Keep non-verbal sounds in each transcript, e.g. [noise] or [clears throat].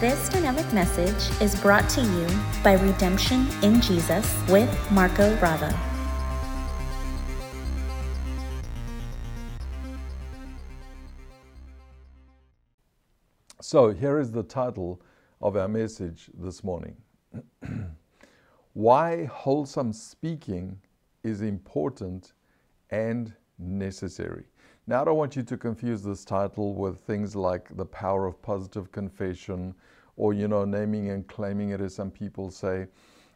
This dynamic message is brought to you by Redemption in Jesus with Marco Bravo. So, here is the title of our message this morning [clears throat] Why Wholesome Speaking is Important and Necessary. Now, I don't want you to confuse this title with things like the power of positive confession or, you know, naming and claiming it, as some people say.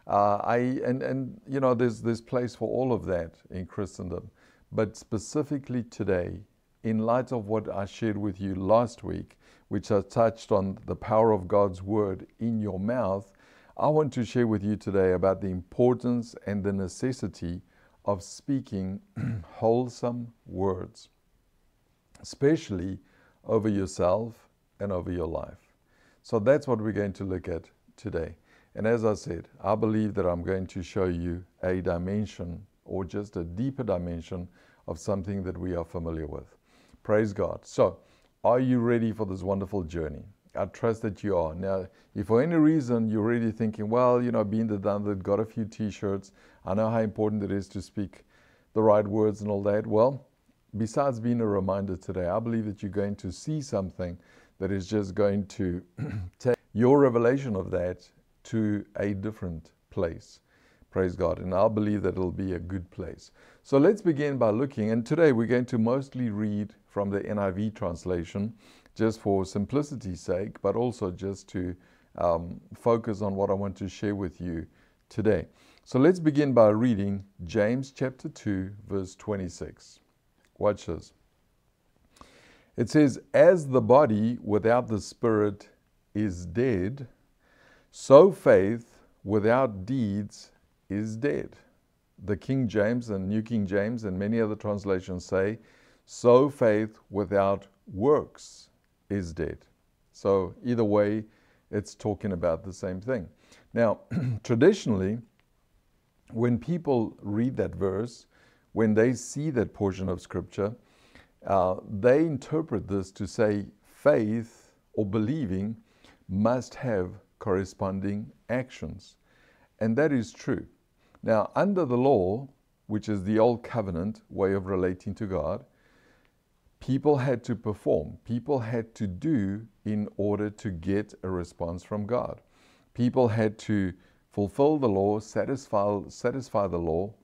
Uh, I, and, and, you know, there's, there's place for all of that in Christendom. But specifically today, in light of what I shared with you last week, which I touched on the power of God's word in your mouth, I want to share with you today about the importance and the necessity of speaking [clears throat] wholesome words especially over yourself and over your life. So that's what we're going to look at today. And as I said, I believe that I'm going to show you a dimension or just a deeper dimension of something that we are familiar with. Praise God. So, are you ready for this wonderful journey? I trust that you are. Now, if for any reason you're really thinking, well, you know, being the done that, got a few t shirts, I know how important it is to speak the right words and all that. Well, besides being a reminder today, I believe that you're going to see something that is just going to [clears throat] take your revelation of that to a different place. Praise God. And I believe that it'll be a good place. So let's begin by looking. And today we're going to mostly read from the NIV translation, just for simplicity's sake, but also just to um, focus on what I want to share with you today. So let's begin by reading James chapter 2, verse 26. Watch this. It says, As the body without the spirit is dead, so faith without deeds is dead. The King James and New King James and many other translations say, So faith without works is dead. So, either way, it's talking about the same thing. Now, [clears throat] traditionally, when people read that verse, when they see that portion of Scripture, uh, they interpret this to say faith or believing must have corresponding actions. And that is true. Now, under the law, which is the old covenant way of relating to God, people had to perform, people had to do in order to get a response from God. People had to fulfill the law, satisfy, satisfy the law,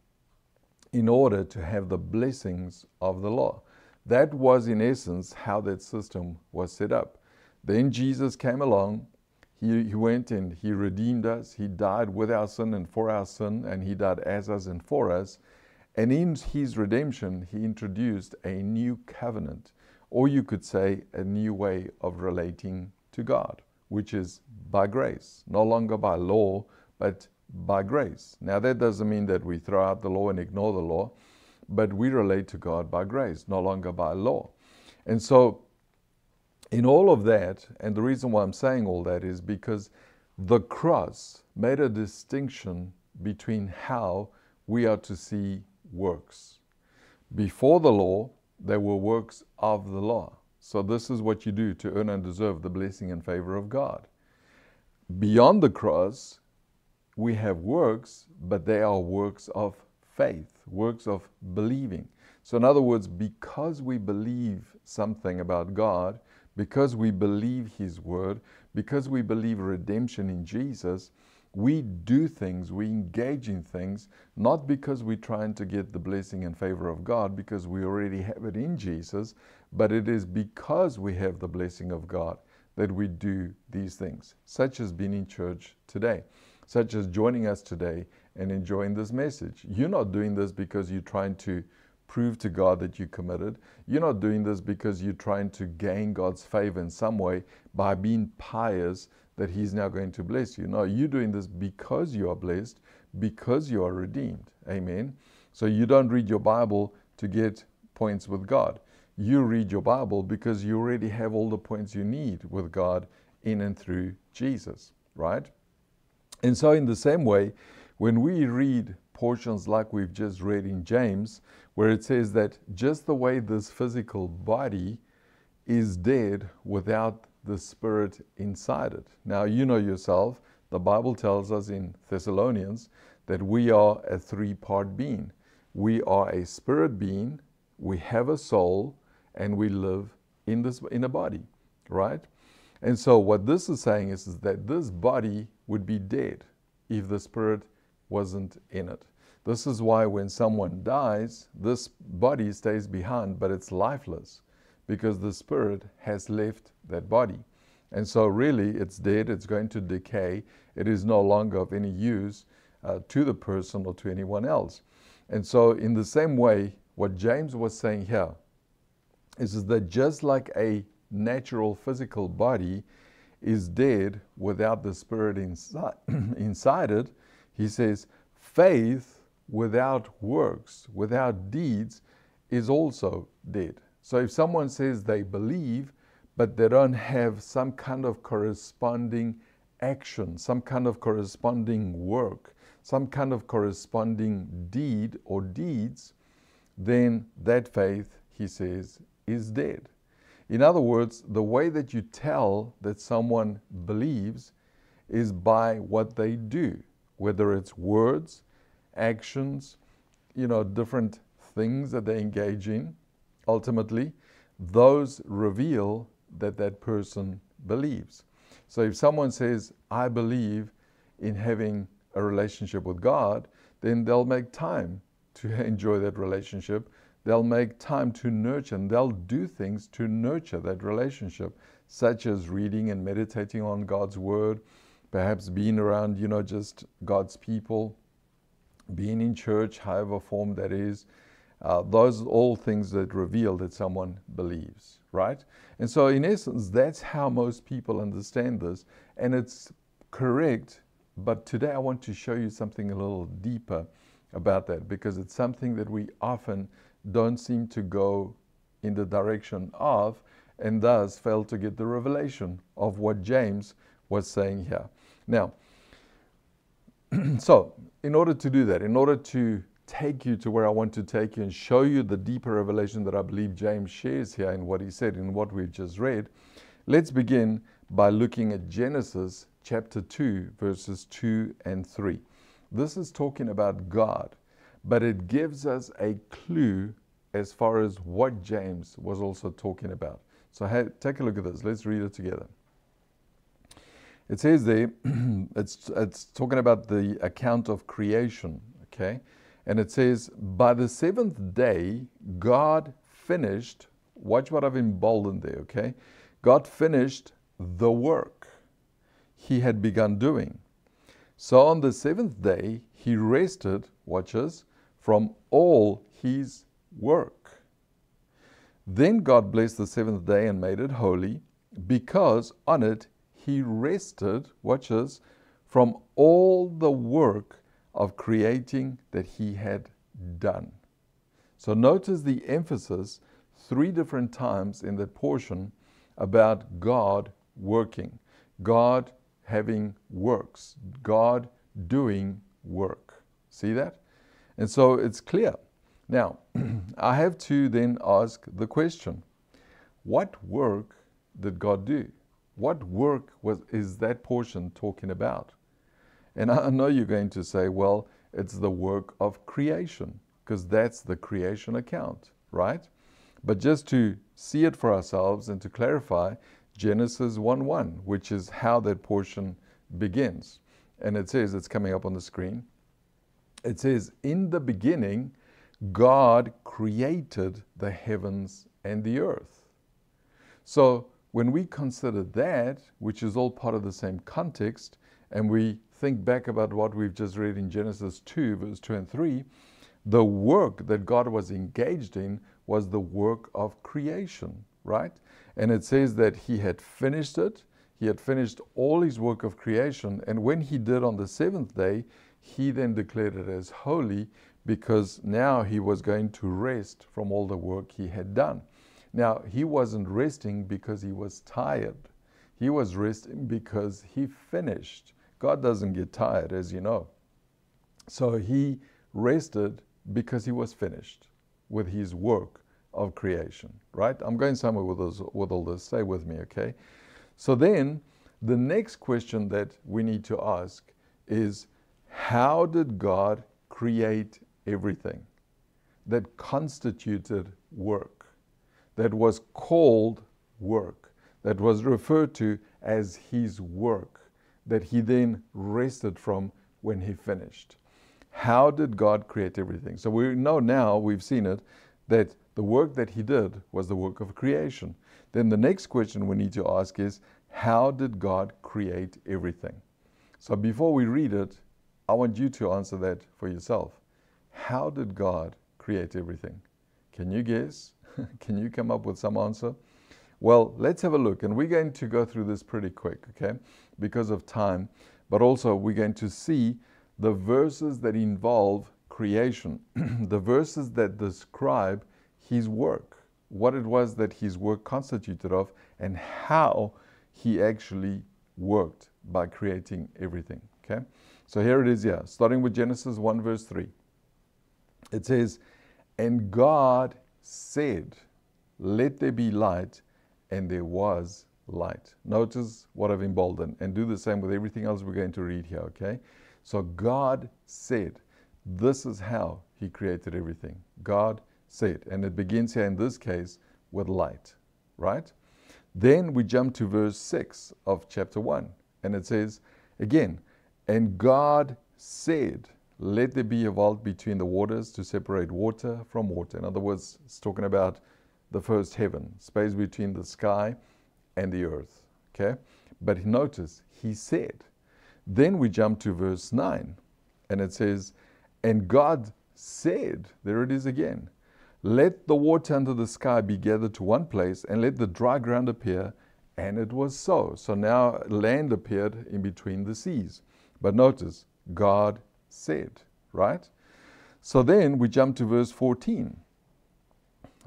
in order to have the blessings of the law. That was, in essence, how that system was set up. Then Jesus came along. He, he went and he redeemed us. He died with our sin and for our sin, and he died as us and for us. And in his redemption, he introduced a new covenant, or you could say a new way of relating to God, which is by grace, no longer by law, but by grace. Now, that doesn't mean that we throw out the law and ignore the law, but we relate to God by grace, no longer by law. And so, in all of that, and the reason why I'm saying all that is because the cross made a distinction between how we are to see works. Before the law, there were works of the law. So, this is what you do to earn and deserve the blessing and favor of God. Beyond the cross, we have works, but they are works of faith, works of believing. So, in other words, because we believe something about God, because we believe His Word, because we believe redemption in Jesus, we do things, we engage in things, not because we're trying to get the blessing and favor of God, because we already have it in Jesus, but it is because we have the blessing of God that we do these things, such as being in church today such as joining us today and enjoying this message. You're not doing this because you're trying to prove to God that you're committed. You're not doing this because you're trying to gain God's favor in some way by being pious that He's now going to bless you. No, you're doing this because you are blessed, because you are redeemed. Amen. So you don't read your Bible to get points with God. You read your Bible because you already have all the points you need with God in and through Jesus, right? And so, in the same way, when we read portions like we've just read in James, where it says that just the way this physical body is dead without the spirit inside it. Now, you know yourself, the Bible tells us in Thessalonians that we are a three part being. We are a spirit being, we have a soul, and we live in, this, in a body, right? And so, what this is saying is, is that this body would be dead if the spirit wasn't in it. This is why when someone dies, this body stays behind, but it's lifeless because the spirit has left that body. And so, really, it's dead, it's going to decay, it is no longer of any use uh, to the person or to anyone else. And so, in the same way, what James was saying here is, is that just like a natural physical body is dead without the spirit inside, [clears throat] inside it, he says, faith without works, without deeds, is also dead. So if someone says they believe, but they don't have some kind of corresponding action, some kind of corresponding work, some kind of corresponding deed or deeds, then that faith, he says, is dead. In other words, the way that you tell that someone believes is by what they do, whether it's words, actions, you know, different things that they engage in, ultimately, those reveal that that person believes. So if someone says, I believe in having a relationship with God, then they'll make time to [laughs] enjoy that relationship. They'll make time to nurture and they'll do things to nurture that relationship, such as reading and meditating on God's word, perhaps being around, you know, just God's people, being in church, however form that is, uh, those are all things that reveal that someone believes, right? And so, in essence, that's how most people understand this, and it's correct. But today, I want to show you something a little deeper about that because it's something that we often don't seem to go in the direction of, and thus fail to get the revelation of what James was saying here. Now, [clears throat] so, in order to do that, in order to take you to where I want to take you and show you the deeper revelation that I believe James shares here in what he said, in what we've just read, let's begin by looking at Genesis chapter 2, verses 2 and 3. This is talking about God, but it gives us a clue as far as what James was also talking about. So, take a look at this. Let's read it together. It says there, [clears throat] it's, it's talking about the account of creation, okay? And it says, By the seventh day, God finished, watch what I've emboldened there, okay? God finished the work he had begun doing. So on the seventh day, he rested, watch us, from all his work. Then God blessed the seventh day and made it holy, because on it he rested, watch this, from all the work of creating that he had done. So notice the emphasis three different times in that portion about God working, God having works, God doing work. See that? And so it's clear. Now, [clears throat] I have to then ask the question what work did God do? What work was, is that portion talking about? And I know you're going to say, well, it's the work of creation, because that's the creation account, right? But just to see it for ourselves and to clarify, Genesis 1 1, which is how that portion begins. And it says, it's coming up on the screen. It says, In the beginning, God created the heavens and the earth. So when we consider that, which is all part of the same context, and we think back about what we've just read in Genesis 2, verse 2 and 3, the work that God was engaged in was the work of creation, right? And it says that He had finished it, He had finished all His work of creation, and when He did on the seventh day, He then declared it as holy because now He was going to rest from all the work He had done. Now, he wasn't resting because he was tired. He was resting because he finished. God doesn't get tired, as you know. So he rested because he was finished with his work of creation, right? I'm going somewhere with, this, with all this. Stay with me, okay? So then, the next question that we need to ask is how did God create everything that constituted work, that was called work, that was referred to as His work, that He then rested from when He finished? How did God create everything? So we know now, we've seen it, that the work that He did was the work of creation. Then the next question we need to ask is how did God create everything? So before we read it, I want you to answer that for yourself. How did God create everything? Can you guess? [laughs] Can you come up with some answer? Well, let's have a look. And we're going to go through this pretty quick, okay, because of time. But also, we're going to see the verses that involve creation, [clears throat] the verses that describe his work, what it was that his work constituted of, and how he actually worked by creating everything. Okay? So here it is, yeah, starting with Genesis 1, verse 3. It says, And God said, Let there be light, and there was light. Notice what I've emboldened, and do the same with everything else we're going to read here, okay? So God said, This is how He created everything. God said. And it begins here in this case with light, right? Then we jump to verse 6 of chapter 1, and it says, again, and God said, Let there be a vault between the waters to separate water from water. In other words, it's talking about the first heaven, space between the sky and the earth. Okay? But notice, he said. Then we jump to verse 9, and it says, And God said, there it is again, let the water under the sky be gathered to one place, and let the dry ground appear. And it was so. So now land appeared in between the seas. But notice, God said, right? So then we jump to verse 14.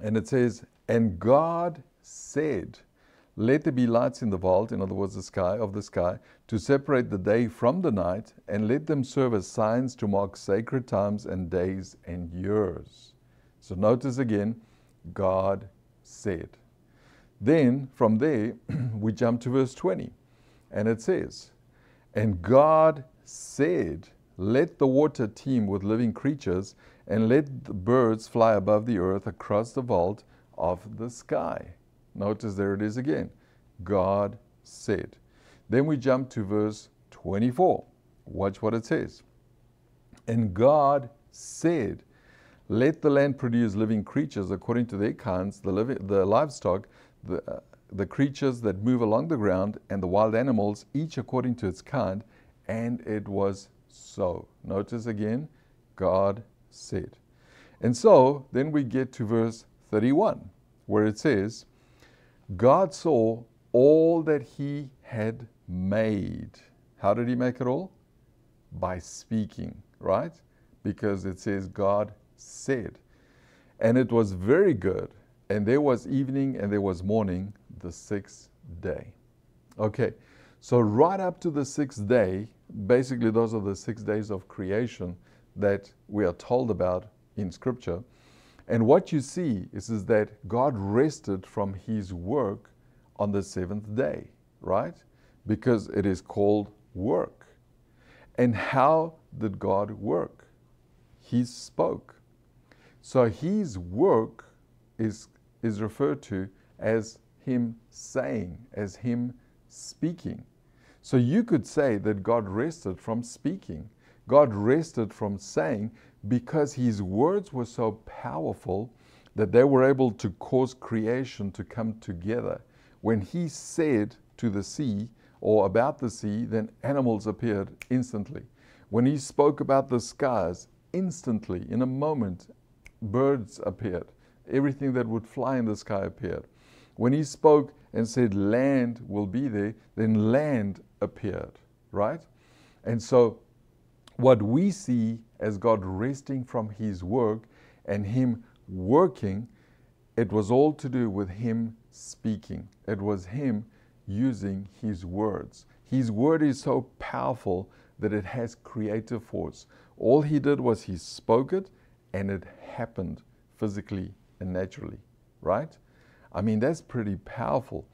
And it says, And God said, Let there be lights in the vault, in other words, the sky of the sky, to separate the day from the night, and let them serve as signs to mark sacred times and days and years. So notice again, God said. Then from there, [clears throat] we jump to verse 20, and it says, And God said, Let the water teem with living creatures, and let the birds fly above the earth across the vault of the sky. Notice there it is again. God said. Then we jump to verse 24. Watch what it says. And God said, let the land produce living creatures according to their kinds, the, living, the livestock, the, uh, the creatures that move along the ground, and the wild animals, each according to its kind. And it was so. Notice again, God said. And so then we get to verse 31, where it says, God saw all that he had made. How did he make it all? By speaking, right? Because it says God said. And it was very good. And there was evening and there was morning the sixth day. Okay, so right up to the sixth day, basically, those are the six days of creation that we are told about in Scripture. And what you see is, is that God rested from his work on the seventh day, right? Because it is called work. And how did God work? He spoke. So his work is, is referred to as him saying, as him speaking. So you could say that God rested from speaking. God rested from saying because his words were so powerful that they were able to cause creation to come together. When he said to the sea or about the sea, then animals appeared instantly. When he spoke about the skies, instantly, in a moment, birds appeared. Everything that would fly in the sky appeared. When he spoke and said, Land will be there, then land appeared, right? And so, what we see as God resting from his work and him working, it was all to do with him speaking. It was him using his words. His word is so powerful that it has creative force. All he did was he spoke it and it happened physically and naturally, right? I mean, that's pretty powerful.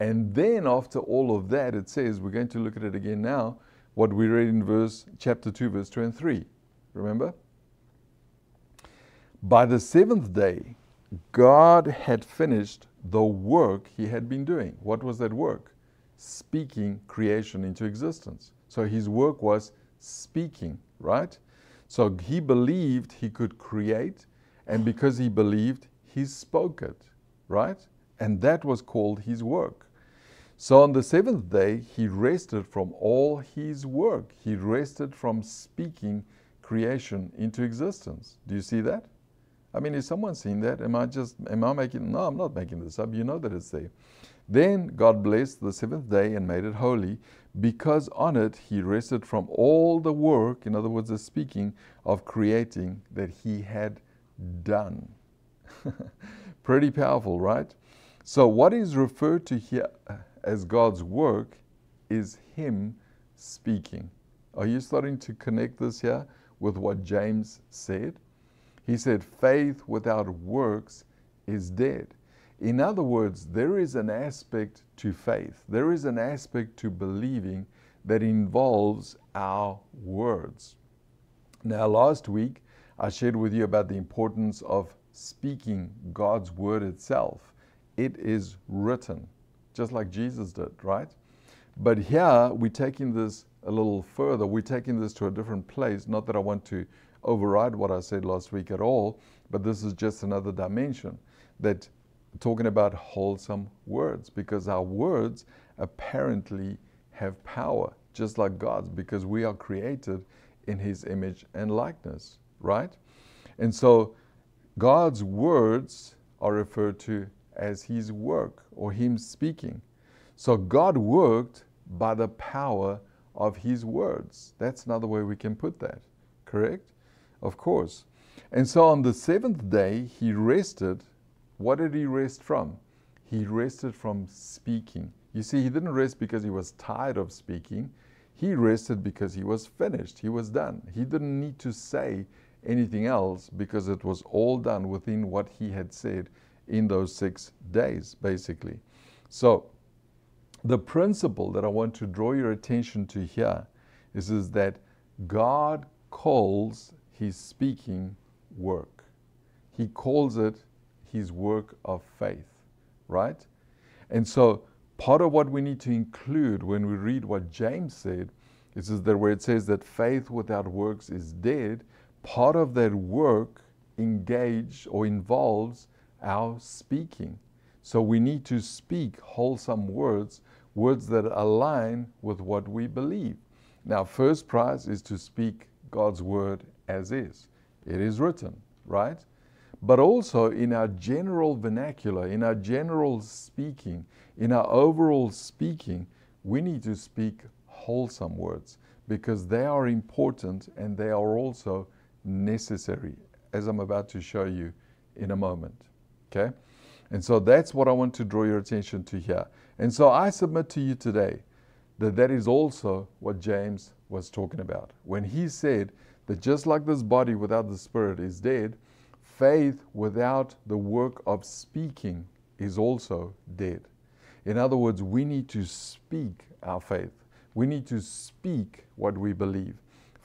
And then after all of that, it says, we're going to look at it again now, what we read in verse chapter 2, verse 2 and 3. Remember? By the seventh day, God had finished the work he had been doing. What was that work? Speaking creation into existence. So his work was speaking, right? So he believed he could create, and because he believed, he spoke it, right? And that was called his work. So on the seventh day, he rested from all his work. He rested from speaking creation into existence. Do you see that? I mean, is someone seeing that? Am I just, am I making, no, I'm not making this up. You know that it's there. Then God blessed the seventh day and made it holy because on it he rested from all the work, in other words, the speaking of creating that he had done. [laughs] Pretty powerful, right? So, what is referred to here as God's work is Him speaking. Are you starting to connect this here with what James said? He said, faith without works is dead. In other words, there is an aspect to faith, there is an aspect to believing that involves our words. Now, last week, I shared with you about the importance of speaking God's word itself. It is written, just like Jesus did, right? But here, we're taking this a little further. We're taking this to a different place. Not that I want to override what I said last week at all, but this is just another dimension that talking about wholesome words because our words apparently have power, just like God's, because we are created in His image and likeness, right? And so God's words are referred to as His work or Him speaking. So God worked by the power of His words. That's another way we can put that, correct? Of course. And so on the seventh day, he rested. What did he rest from? He rested from speaking. You see, he didn't rest because he was tired of speaking. He rested because he was finished. He was done. He didn't need to say anything else because it was all done within what he had said in those six days, basically. So, the principle that I want to draw your attention to here is, is that God calls his speaking work. He calls it his work of faith, right? And so part of what we need to include when we read what James said is that where it says that faith without works is dead, part of that work engage or involves our speaking. So we need to speak wholesome words, words that align with what we believe. Now, first prize is to speak God's word as is. It is written, right? But also in our general vernacular, in our general speaking, in our overall speaking, we need to speak wholesome words because they are important and they are also necessary, as I'm about to show you in a moment. Okay? And so that's what I want to draw your attention to here. And so I submit to you today that that is also what James was talking about. When he said that just like this body without the spirit is dead, faith without the work of speaking is also dead. In other words, we need to speak our faith. We need to speak what we believe.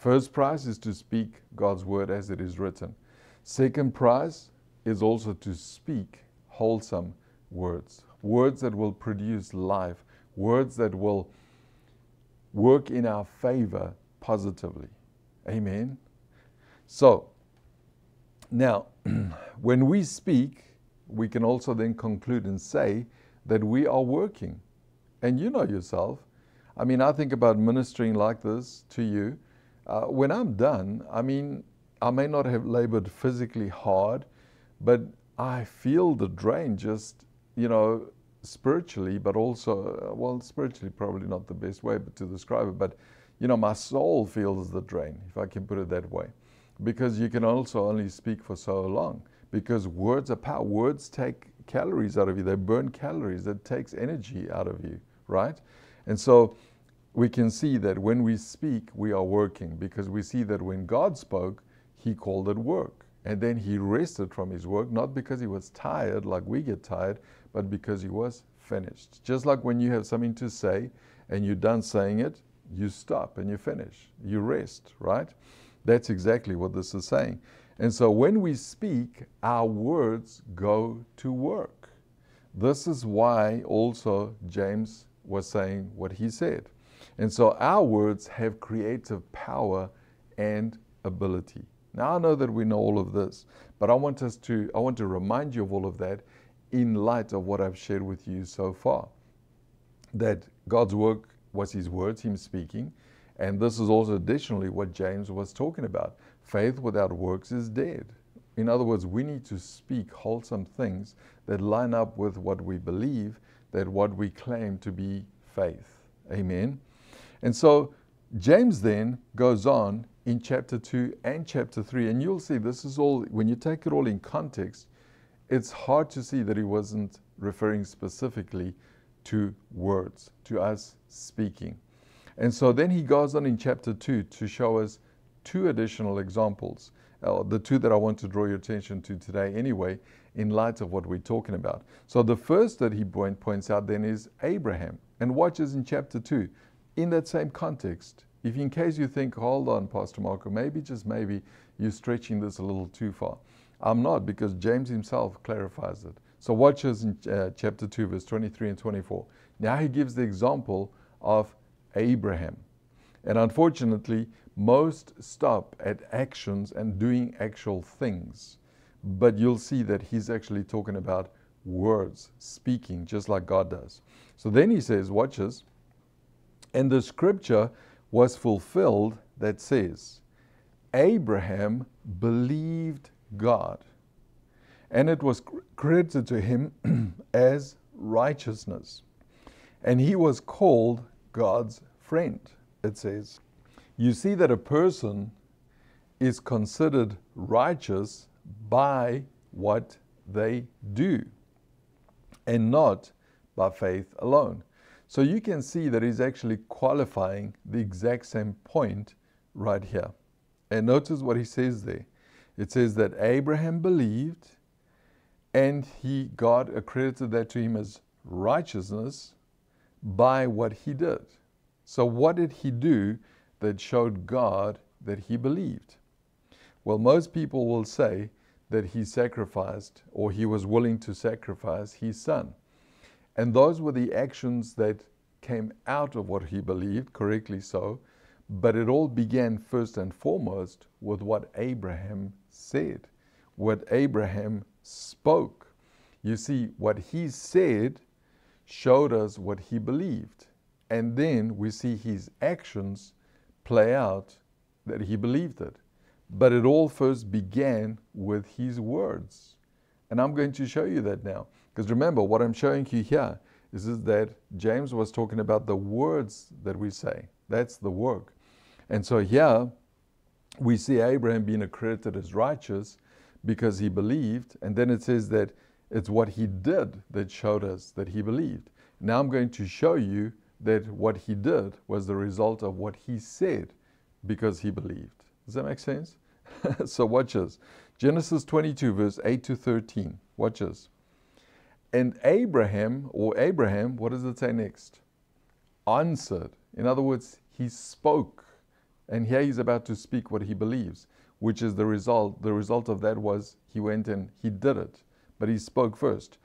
First prize is to speak God's word as it is written. Second prize is also to speak wholesome words, words that will produce life, words that will work in our favor positively. Amen. So, now, [clears throat] when we speak, we can also then conclude and say that we are working. And you know yourself. I mean, I think about ministering like this to you. Uh, when I'm done, I mean, I may not have labored physically hard, but I feel the drain just, you know, spiritually, but also, uh, well, spiritually, probably not the best way but to describe it, but you know, my soul feels the drain, if I can put it that way. Because you can also only speak for so long. Because words are power. Words take calories out of you, they burn calories, it takes energy out of you, right? And so we can see that when we speak, we are working because we see that when God spoke, He called it work. And then He rested from His work, not because He was tired like we get tired, but because He was finished. Just like when you have something to say and you're done saying it, you stop and you finish. You rest, right? That's exactly what this is saying. And so when we speak, our words go to work. This is why also James was saying what he said. And so our words have creative power and ability. Now I know that we know all of this, but I want us to I want to remind you of all of that in light of what I've shared with you so far. That God's work was his words, him speaking, and this is also additionally what James was talking about. Faith without works is dead. In other words, we need to speak wholesome things that line up with what we believe, that what we claim to be faith. Amen. And so James then goes on in chapter 2 and chapter 3, and you'll see this is all, when you take it all in context, it's hard to see that he wasn't referring specifically to words, to us speaking. And so then he goes on in chapter 2 to show us two additional examples, uh, the two that I want to draw your attention to today anyway, in light of what we're talking about. So the first that he point, points out then is Abraham. And watch us in chapter 2 in that same context. If in case you think, hold on, Pastor Marco, maybe just maybe you're stretching this a little too far. I'm not because James himself clarifies it. So watch us in uh, chapter 2, verse 23 and 24. Now he gives the example of Abraham. And unfortunately, most stop at actions and doing actual things. But you'll see that he's actually talking about words, speaking, just like God does. So then he says, watch this. And the scripture was fulfilled that says, Abraham believed God, and it was credited to him [clears throat] as righteousness. And he was called God's friend, it says. You see that a person is considered righteous by what they do and not by faith alone. So you can see that he's actually qualifying the exact same point right here. And notice what he says there. It says that Abraham believed and he God accredited that to him as righteousness by what he did. So what did he do that showed God that he believed? Well, most people will say that he sacrificed or he was willing to sacrifice his son. And those were the actions that came out of what he believed, correctly so. But it all began first and foremost with what Abraham said, what Abraham spoke. You see, what he said showed us what he believed. And then we see his actions play out that he believed it. But it all first began with his words. And I'm going to show you that now. Because remember, what I'm showing you here is, is that James was talking about the words that we say. That's the work. And so here we see Abraham being accredited as righteous because he believed. And then it says that it's what he did that showed us that he believed. Now I'm going to show you that what he did was the result of what he said because he believed. Does that make sense? [laughs] so watch this. Genesis 22, verse 8 to 13. Watch this. And Abraham, or Abraham, what does it say next? Answered. In other words, he spoke. And here he's about to speak what he believes, which is the result. The result of that was he went and he did it. But he spoke first.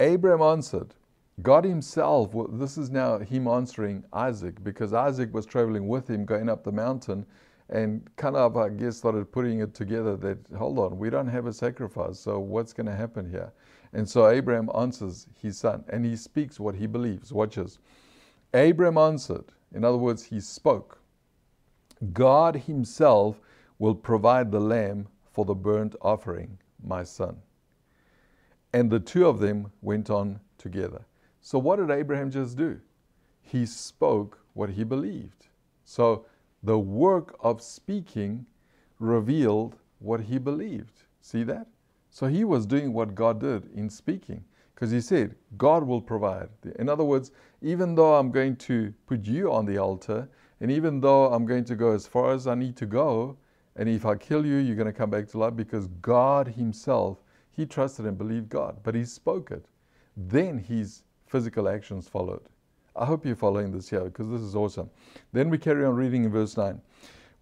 Abraham answered, God himself, well, this is now him answering Isaac, because Isaac was traveling with him going up the mountain and kind of, I guess, started putting it together that, hold on, we don't have a sacrifice, so what's going to happen here? And so Abraham answers his son, and he speaks what he believes. Watch this. Abraham answered, in other words, he spoke, God himself will provide the lamb for the burnt offering, my son. And the two of them went on together. So, what did Abraham just do? He spoke what he believed. So, the work of speaking revealed what he believed. See that? So he was doing what God did in speaking because he said, God will provide. In other words, even though I'm going to put you on the altar, and even though I'm going to go as far as I need to go, and if I kill you, you're going to come back to life because God Himself, He trusted and believed God, but He spoke it. Then His physical actions followed. I hope you're following this here because this is awesome. Then we carry on reading in verse 9.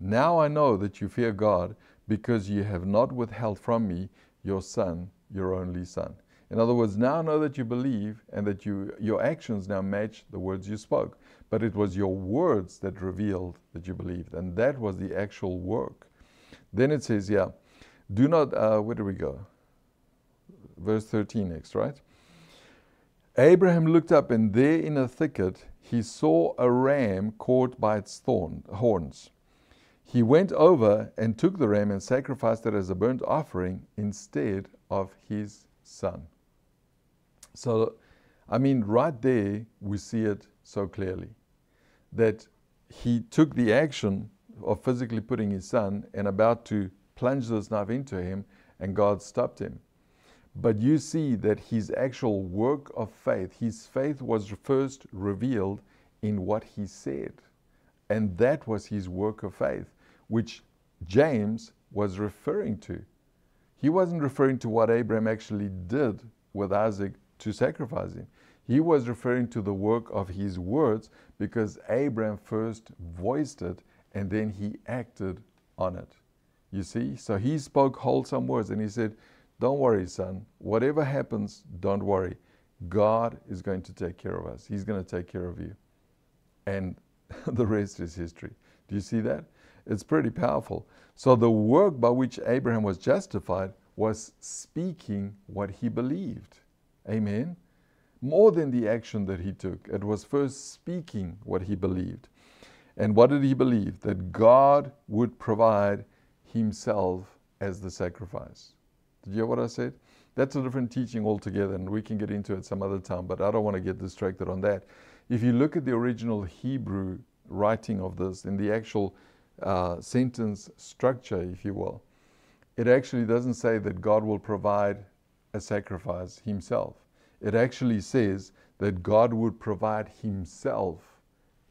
Now I know that you fear God, because you have not withheld from me your son, your only son. In other words, now I know that you believe and that you, your actions now match the words you spoke. But it was your words that revealed that you believed, and that was the actual work. Then it says, yeah, do not, uh, where do we go? Verse 13 next, right? Abraham looked up, and there in a thicket he saw a ram caught by its thorn, horns. He went over and took the ram and sacrificed it as a burnt offering instead of his son. So, I mean, right there we see it so clearly that he took the action of physically putting his son and about to plunge this knife into him, and God stopped him. But you see that his actual work of faith, his faith was first revealed in what he said. And that was his work of faith, which James was referring to. He wasn't referring to what Abraham actually did with Isaac to sacrifice him. He was referring to the work of his words because Abraham first voiced it and then he acted on it. You see? So he spoke wholesome words and he said, Don't worry, son. Whatever happens, don't worry. God is going to take care of us, He's going to take care of you. And [laughs] the rest is history. Do you see that? It's pretty powerful. So the work by which Abraham was justified was speaking what he believed. Amen. More than the action that he took, it was first speaking what he believed. And what did he believe? That God would provide himself as the sacrifice. Did you hear what I said? That's a different teaching altogether, and we can get into it some other time, but I don't want to get distracted on that. If you look at the original Hebrew writing of this, in the actual uh, sentence structure, if you will, it actually doesn't say that God will provide a sacrifice himself. It actually says that God would provide himself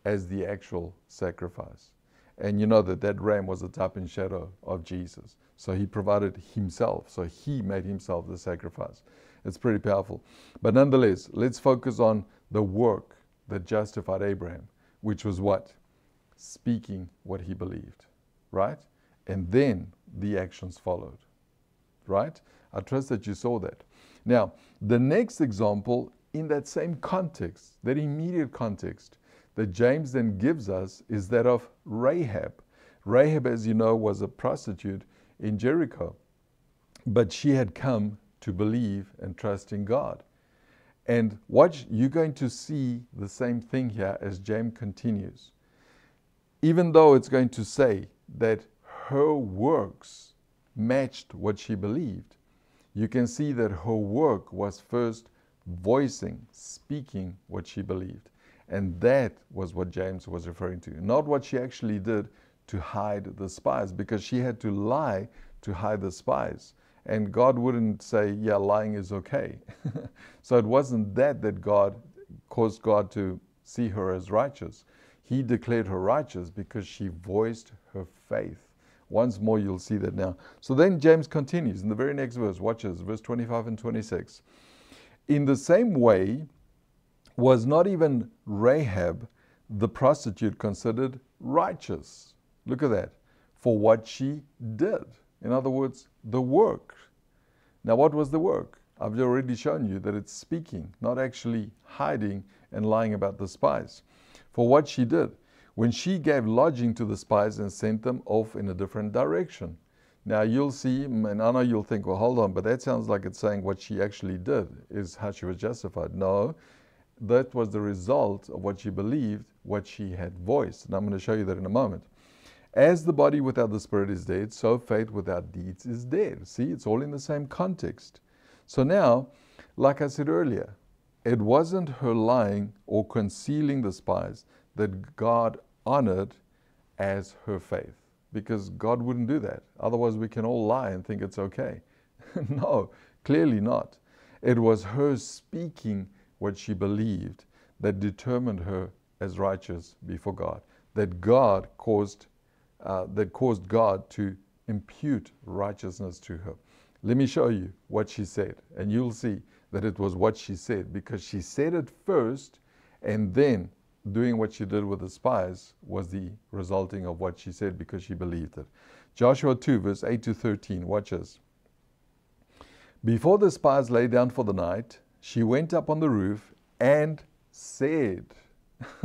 as the actual sacrifice. And you know that that ram was a type and shadow of Jesus. So he provided himself. So he made himself the sacrifice. It's pretty powerful. But nonetheless, let's focus on the work that justified Abraham, which was what? Speaking what he believed, right? And then the actions followed, right? I trust that you saw that. Now, the next example in that same context, that immediate context, that James then gives us is that of Rahab. Rahab, as you know, was a prostitute in Jericho, but she had come to believe and trust in God. And watch, you're going to see the same thing here as James continues. Even though it's going to say that her works matched what she believed, you can see that her work was first voicing, speaking what she believed. And that was what James was referring to, not what she actually did to hide the spies, because she had to lie to hide the spies. And God wouldn't say, yeah, lying is okay. [laughs] so it wasn't that that God caused God to see her as righteous. He declared her righteous because she voiced her faith. Once more, you'll see that now. So then James continues in the very next verse. Watch this, verse 25 and 26. In the same way, was not even Rahab the prostitute considered righteous? Look at that. For what she did. In other words, the work. Now, what was the work? I've already shown you that it's speaking, not actually hiding and lying about the spies. For what she did, when she gave lodging to the spies and sent them off in a different direction. Now you'll see, and I know you'll think, well, hold on, but that sounds like it's saying what she actually did is how she was justified. No, that was the result of what she believed, what she had voiced. And I'm going to show you that in a moment. As the body without the spirit is dead, so faith without deeds is dead. See, it's all in the same context. So now, like I said earlier, it wasn't her lying or concealing the spies that God honored as her faith because God wouldn't do that. Otherwise, we can all lie and think it's okay. [laughs] no, clearly not. It was her speaking what she believed that determined her as righteous before God. That God caused, uh, that caused God to impute righteousness to her. Let me show you what she said, and you'll see that it was what she said because she said it first, and then doing what she did with the spies was the resulting of what she said because she believed it. Joshua 2, verse 8 to 13. Watch this. Before the spies lay down for the night, she went up on the roof and said, [laughs]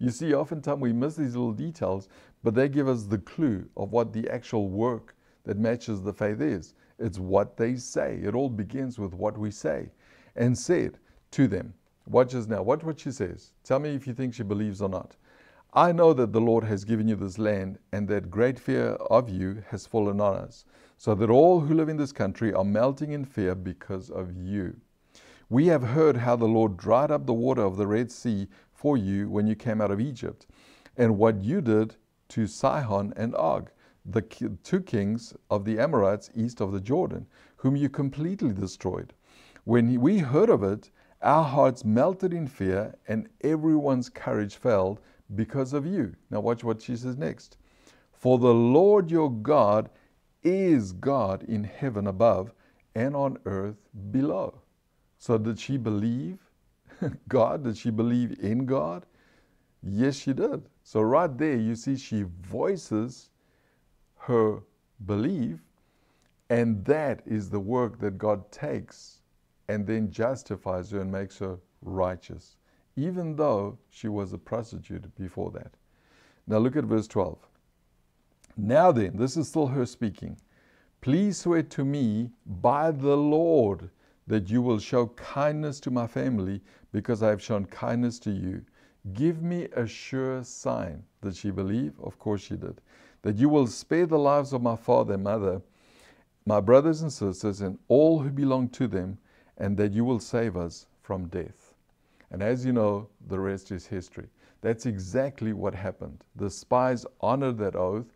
You see, oftentimes we miss these little details, but they give us the clue of what the actual work that matches the faith is. It's what they say. It all begins with what we say. And said to them, Watch us now. Watch what she says. Tell me if you think she believes or not. I know that the Lord has given you this land, and that great fear of you has fallen on us, so that all who live in this country are melting in fear because of you. We have heard how the Lord dried up the water of the Red Sea for you when you came out of Egypt, and what you did to Sihon and Og, the two kings of the Amorites east of the Jordan, whom you completely destroyed. When we heard of it, our hearts melted in fear, and everyone's courage failed because of you. Now, watch what she says next. For the Lord your God is God in heaven above and on earth below. So, did she believe [laughs] God? Did she believe in God? Yes, she did. So, right there, you see, she voices her belief, and that is the work that God takes and then justifies her and makes her righteous, even though she was a prostitute before that. Now look at verse 12. Now then, this is still her speaking. Please swear to me by the Lord that you will show kindness to my family because I have shown kindness to you. Give me a sure sign. Did she believe? Of course she did. That you will spare the lives of my father and mother, my brothers and sisters, and all who belong to them and that you will save us from death. And as you know, the rest is history. That's exactly what happened. The spies honored that oath,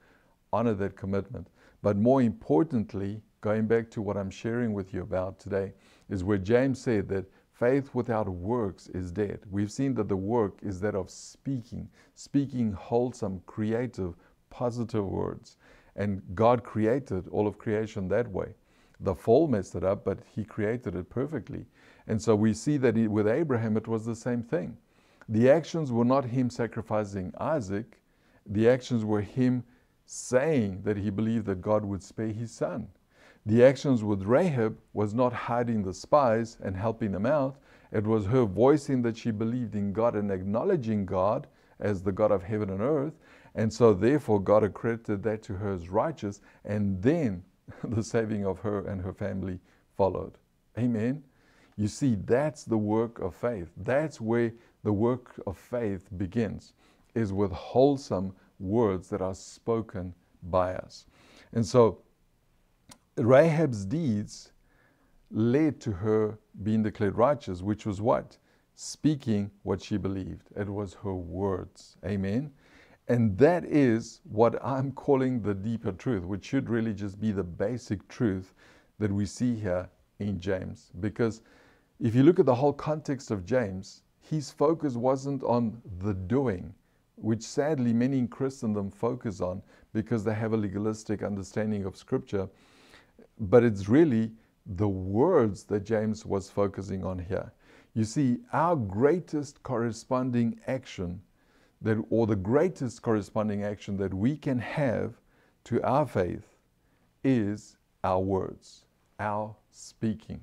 honored that commitment. But more importantly, going back to what I'm sharing with you about today, is where James said that faith without works is dead. We've seen that the work is that of speaking, speaking wholesome, creative, positive words. And God created all of creation that way. The fall messed it up, but he created it perfectly. And so we see that with Abraham, it was the same thing. The actions were not him sacrificing Isaac, the actions were him saying that he believed that God would spare his son. The actions with Rahab was not hiding the spies and helping them out. It was her voicing that she believed in God and acknowledging God as the God of heaven and earth. And so, therefore, God accredited that to her as righteous. And then [laughs] the saving of her and her family followed. Amen. You see, that's the work of faith. That's where the work of faith begins, is with wholesome words that are spoken by us. And so, Rahab's deeds led to her being declared righteous, which was what? Speaking what she believed. It was her words. Amen. And that is what I'm calling the deeper truth, which should really just be the basic truth that we see here in James. Because if you look at the whole context of James, his focus wasn't on the doing, which sadly many in Christendom focus on because they have a legalistic understanding of Scripture. But it's really the words that James was focusing on here. You see, our greatest corresponding action that, or the greatest corresponding action that we can have to our faith is our words, our speaking.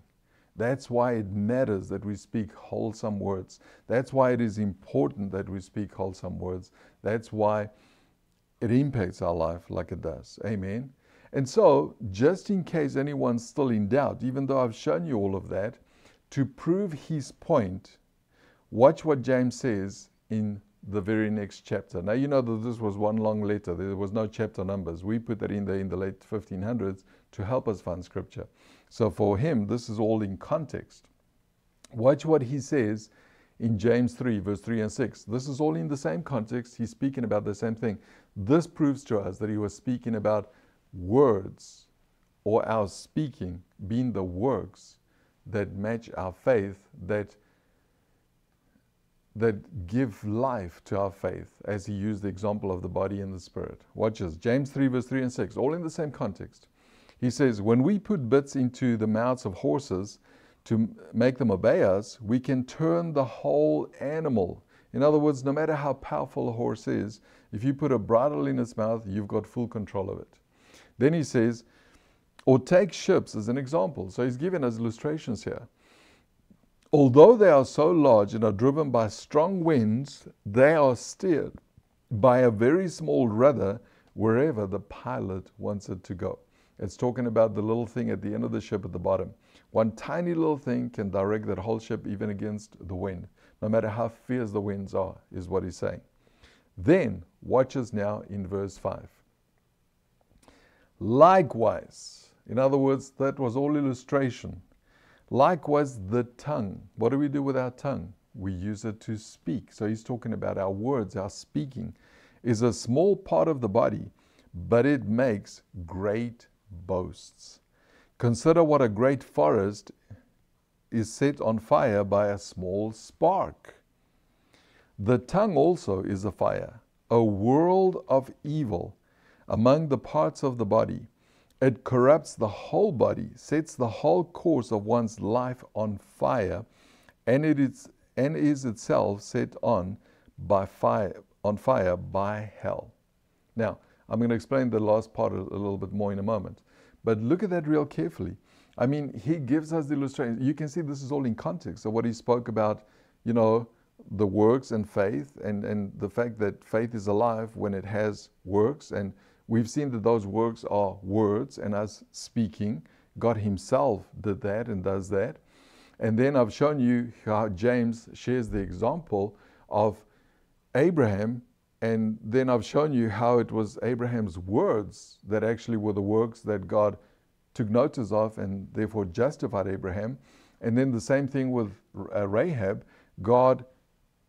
That's why it matters that we speak wholesome words. That's why it is important that we speak wholesome words. That's why it impacts our life like it does. Amen. And so, just in case anyone's still in doubt, even though I've shown you all of that, to prove his point, watch what James says in the very next chapter. Now, you know that this was one long letter. There was no chapter numbers. We put that in there in the late 1500s to help us find scripture. So for him, this is all in context. Watch what he says in James 3, verse 3 and 6. This is all in the same context. He's speaking about the same thing. This proves to us that he was speaking about words or our speaking being the works that match our faith, that, that give life to our faith, as he used the example of the body and the spirit. Watch this James 3, verse 3 and 6, all in the same context. He says, When we put bits into the mouths of horses to make them obey us, we can turn the whole animal. In other words, no matter how powerful a horse is, if you put a bridle in its mouth, you've got full control of it. Then he says, or take ships as an example. So he's given us illustrations here. Although they are so large and are driven by strong winds, they are steered by a very small rudder wherever the pilot wants it to go. It's talking about the little thing at the end of the ship at the bottom. One tiny little thing can direct that whole ship even against the wind, no matter how fierce the winds are, is what he's saying. Then, watch us now in verse 5. Likewise, in other words, that was all illustration. Likewise, the tongue. What do we do with our tongue? We use it to speak. So he's talking about our words, our speaking is a small part of the body, but it makes great boasts. Consider what a great forest is set on fire by a small spark. The tongue also is a fire, a world of evil among the parts of the body. It corrupts the whole body, sets the whole course of one's life on fire, and it is, and is itself set on by fire, on fire by hell. Now, I'm going to explain the last part a, little bit more in a moment. But look at that real carefully. I mean, he gives us the illustration. You can see this is all in context of what he spoke about, you know, the works and faith and, and the fact that faith is alive when it has works. And we've seen that those works are words and us speaking. God Himself did that and does that. And then I've shown you how James shares the example of Abraham and then I've shown you how it was Abraham's words that actually were the works that God took notice of and therefore justified Abraham. And then the same thing with uh, Rahab. God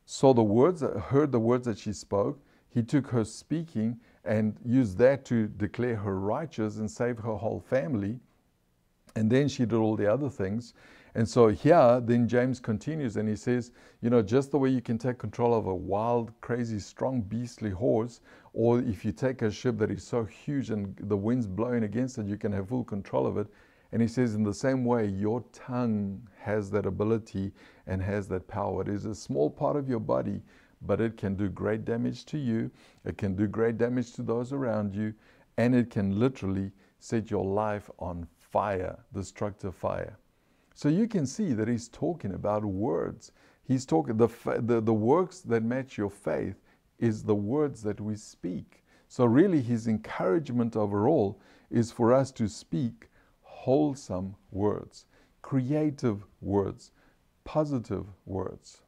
saw the words, heard the words that she spoke. He took her speaking and used that to declare her righteous and save her whole family. And then she did all the other things. And so here, then James continues and he says, you know, just the way you can take control of a wild, crazy, strong, beastly horse, or if you take a ship that is so huge and the wind's blowing against it, you can have full control of it. And he says, in the same way, your tongue has that ability and has that power. It is a small part of your body, but it can do great damage to you. It can do great damage to those around you. And it can literally set your life on fire, destructive fire. So you can see that he's talking about words. He's talking, the, the, the works that match your faith is the words that we speak. So, really, his encouragement overall is for us to speak wholesome words, creative words, positive words.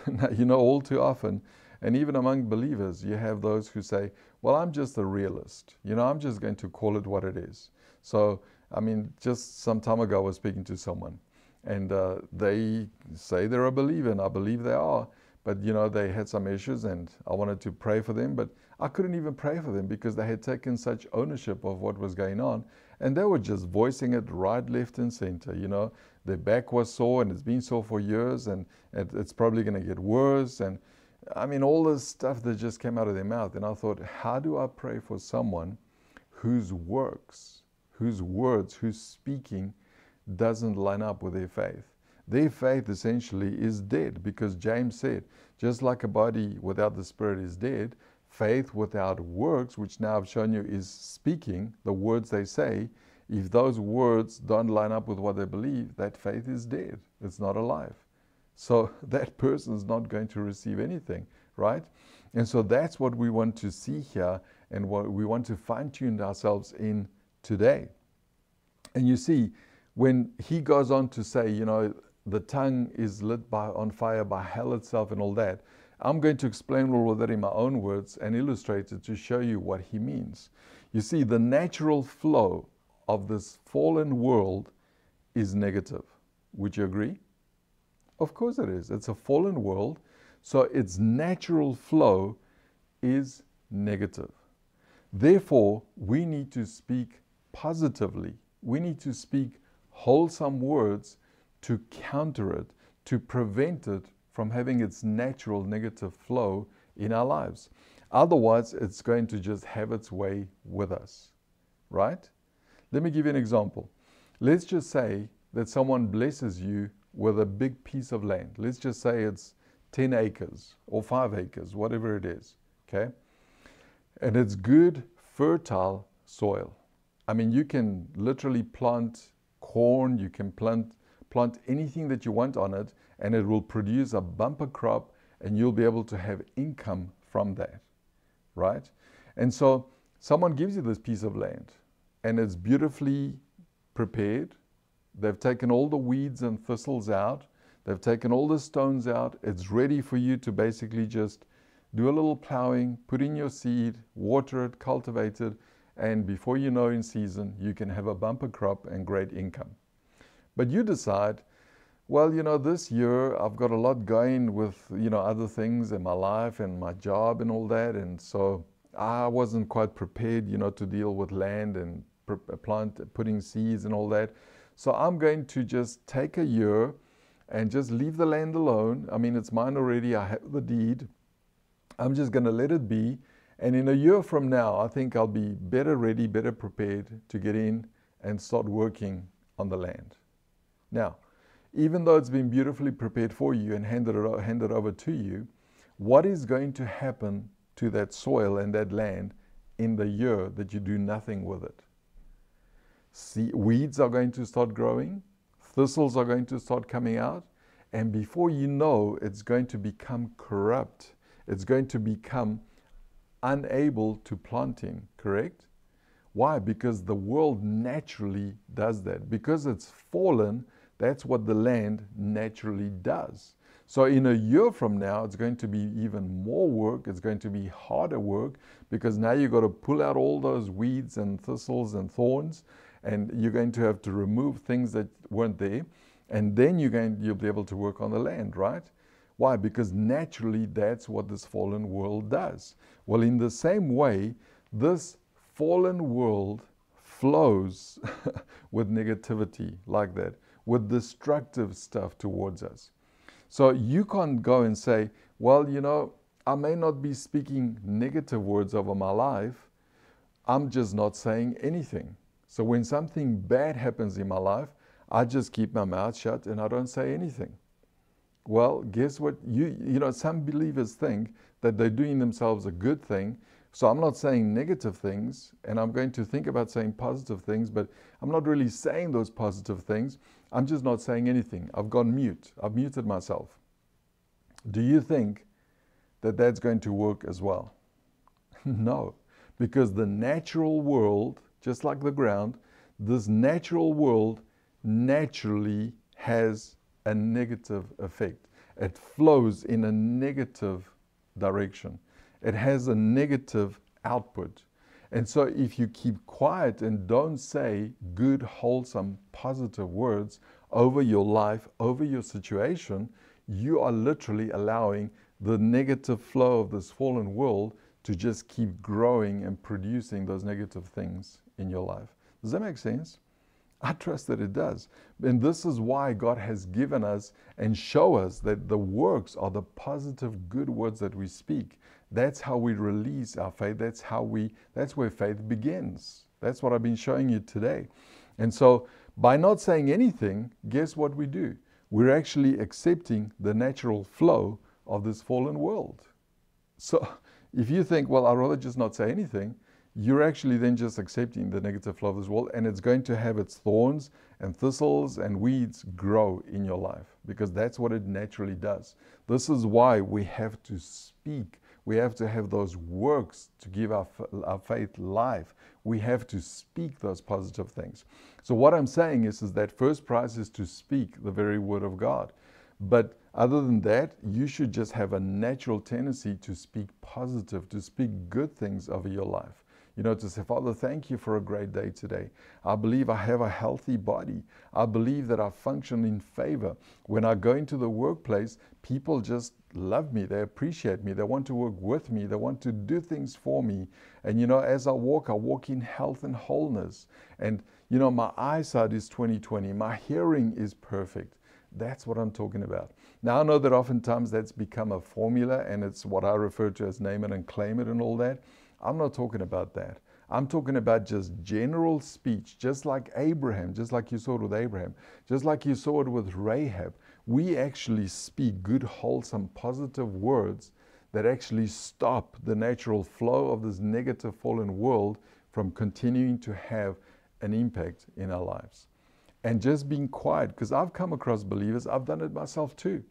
[laughs] you know, all too often, and even among believers, you have those who say, Well, I'm just a realist. You know, I'm just going to call it what it is. So, I mean, just some time ago, I was speaking to someone, and uh, they say they're a believer, and I believe they are. But you know, they had some issues, and I wanted to pray for them, but I couldn't even pray for them because they had taken such ownership of what was going on, and they were just voicing it right, left, and center. You know, their back was sore, and it's been sore for years, and it's probably going to get worse, and I mean, all this stuff that just came out of their mouth. And I thought, how do I pray for someone whose works whose words, whose speaking doesn't line up with their faith. Their faith essentially is dead because James said, just like a body without the Spirit is dead, faith without works, which now I've shown you is speaking, the words they say, if those words don't line up with what they believe, that faith is dead. It's not alive. So [laughs] that person is not going to receive anything, right? And so that's what we want to see here and what we want to fine tune ourselves in today. And you see, when he goes on to say, you know, the tongue is lit by, on fire by hell itself and all that, I'm going to explain all of that in my own words and illustrate it to show you what he means. You see, the natural flow of this fallen world is negative. Would you agree? Of course it is. It's a fallen world, so its natural flow is negative. Therefore, we need to speak positively. We need to speak wholesome words to counter it, to prevent it from having its natural negative flow in our lives. Otherwise, it's going to just have its way with us, right? Let me give you an example. Let's just say that someone blesses you with a big piece of land. Let's just say it's 10 acres or 5 acres, whatever it is, okay? And it's good, fertile soil. I mean, you can literally plant corn, you can plant, plant anything that you want on it, and it will produce a bumper crop, and you'll be able to have income from that, right? And so, someone gives you this piece of land, and it's beautifully prepared. They've taken all the weeds and thistles out, they've taken all the stones out. It's ready for you to basically just do a little plowing, put in your seed, water it, cultivate it, and before you know in season, you can have a bumper crop and great income. But you decide, well, you know, this year I've got a lot going with, you know, other things in my life and my job and all that. And so I wasn't quite prepared, you know, to deal with land and uh, plant, uh, putting seeds and all that. So I'm going to just take a year and just leave the land alone. I mean, it's mine already. I have the deed. I'm just going to let it be and in a year from now, I think I'll be better ready, better prepared to get in and start working on the land. Now, even though it's been beautifully prepared for you and handed, handed over to you, what is going to happen to that soil and that land in the year that you do nothing with it? See, weeds are going to start growing, thistles are going to start coming out, and before you know, it's going to become corrupt. It's going to become unable to plant in, correct? Why? Because the world naturally does that. Because it's fallen, that's what the land naturally does. So, in a year from now, it's going to be even more work. It's going to be harder work because now you've got to pull out all those weeds and thistles and thorns, and you're going to have to remove things that weren't there. And then you're going, you'll be able to work on the land, right? Why? Because naturally that's what this fallen world does. Well, in the same way, this fallen world flows [laughs] with negativity like that, with destructive stuff towards us. So you can't go and say, well, you know, I may not be speaking negative words over my life, I'm just not saying anything. So when something bad happens in my life, I just keep my mouth shut and I don't say anything. Well, guess what? You, you know, some believers think that they're doing themselves a good thing. So I'm not saying negative things, and I'm going to think about saying positive things, but I'm not really saying those positive things. I'm just not saying anything. I've gone mute. I've muted myself. Do you think that that's going to work as well? [laughs] no, because the natural world, just like the ground, this natural world naturally has a negative effect. It flows in a negative direction. It has a negative output. And so, if you keep quiet and don't say good, wholesome, positive words over your life, over your situation, you are literally allowing the negative flow of this fallen world to just keep growing and producing those negative things in your life. Does that make sense? I trust that it does. And this is why God has given us and show us that the works are the positive good words that we speak. That's how we release our faith. That's how we that's where faith begins. That's what I've been showing you today. And so by not saying anything, guess what we do? We're actually accepting the natural flow of this fallen world. So [laughs] if you think, well, I'd rather just not say anything, you're actually then just accepting the negative flow of this world and it's going to have its thorns and thistles and weeds grow in your life because that's what it naturally does. This is why we have to speak. We have to have those works to give our, our faith life. We have to speak those positive things. So, what I'm saying is, is that first prize is to speak the very word of God. But other than that, you should just have a natural tendency to speak positive, to speak good things over your life. You know, to say, Father, thank you for a great day today. I believe I have a healthy body. I believe that I function in favor. When I go into the workplace, people just love me. They appreciate me. They want to work with me. They want to do things for me. And, you know, as I walk, I walk in health and wholeness. And, you know, my eyesight is 2020. My hearing is perfect. That's what I'm talking about. Now, I know that oftentimes that's become a formula and it's what I refer to as name it and claim it and all that. I'm not talking about that. I'm talking about just general speech, just like Abraham, just like you saw it with Abraham, just like you saw it with Rahab. We actually speak good, wholesome, positive words that actually stop the natural flow of this negative fallen world from continuing to have an impact in our lives and just being quiet. Because I've come across believers, I've done it myself too.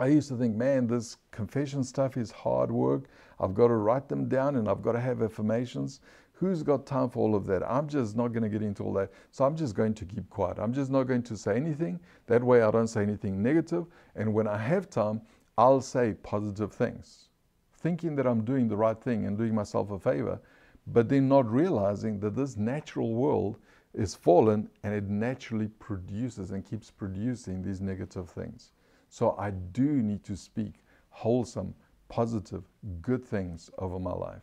I used to think, man, this confession stuff is hard work. I've got to write them down and I've got to have affirmations. Who's got time for all of that? I'm just not going to get into all that. So I'm just going to keep quiet. I'm just not going to say anything. That way I don't say anything negative. And when I have time, I'll say positive things, thinking that I'm doing the right thing and doing myself a favor, but then not realizing that this natural world is fallen and it naturally produces and keeps producing these negative things. So I do need to speak wholesome, positive, good things over my life,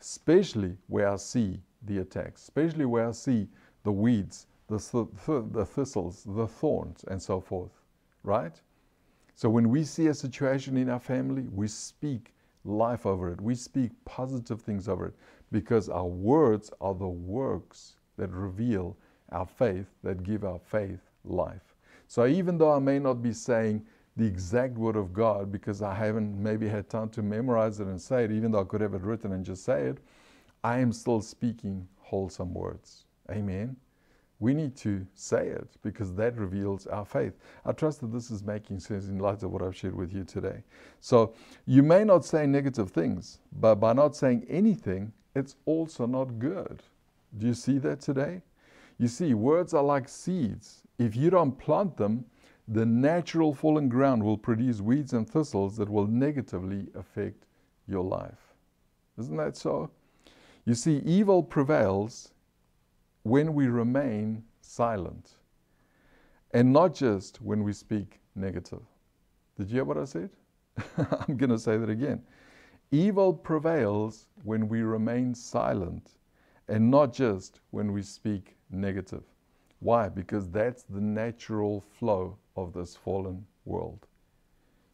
especially where I see the attacks, especially where I see the weeds, the, th- the thistles, the thorns, and so forth, right? So when we see a situation in our family, we speak life over it. We speak positive things over it because our words are the works that reveal our faith, that give our faith life. So even though I may not be saying the exact word of God because I haven't maybe had time to memorize it and say it, even though I could have it written and just say it, I am still speaking wholesome words. Amen. We need to say it because that reveals our faith. I trust that this is making sense in light of what I've shared with you today. So you may not say negative things, but by not saying anything, it's also not good. Do you see that today? You see, words are like seeds. If you don't plant them, the natural fallen ground will produce weeds and thistles that will negatively affect your life. Isn't that so? You see, evil prevails when we remain silent, and not just when we speak negative. Did you hear what I said? [laughs] I'm going to say that again. Evil prevails when we remain silent, and not just when we speak negative. Why? Because that's the natural flow of this fallen world.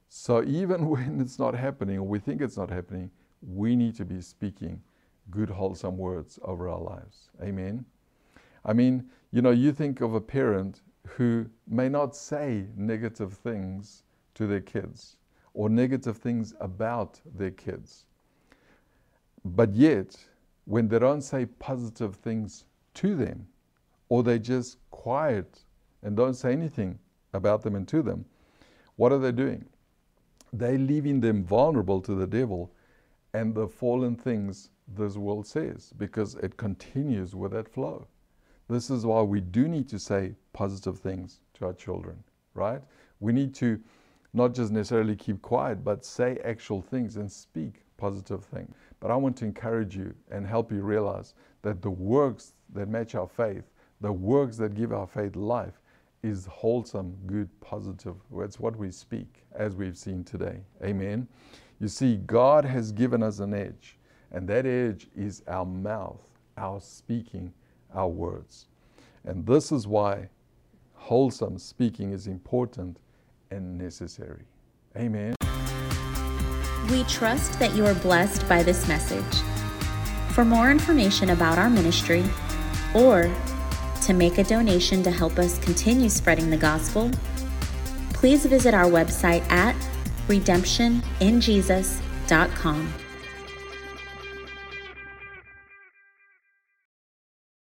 So even [laughs] when it's not happening, or we think it's not happening, we need to be speaking good, wholesome words over our lives. Amen. I mean, you know, you think of a parent who may not say negative things to their kids or negative things about their kids. But yet, when they don't say positive things to them, or they just quiet and don't say anything about them and to them, what are they doing? They're leaving them vulnerable to the devil and the fallen things this world says because it continues with that flow. This is why we do need to say positive things to our children, right? We need to not just necessarily keep quiet, but say actual things and speak positive things. But I want to encourage you and help you realize that the works that match our faith the works that give our faith life is wholesome, good, positive. It's what we speak, as we've seen today. Amen. You see, God has given us an edge, and that edge is our mouth, our speaking, our words. And this is why wholesome speaking is important and necessary. Amen. We trust that you are blessed by this message. For more information about our ministry or to make a donation to help us continue spreading the gospel, please visit our website at redemptioninjesus.com.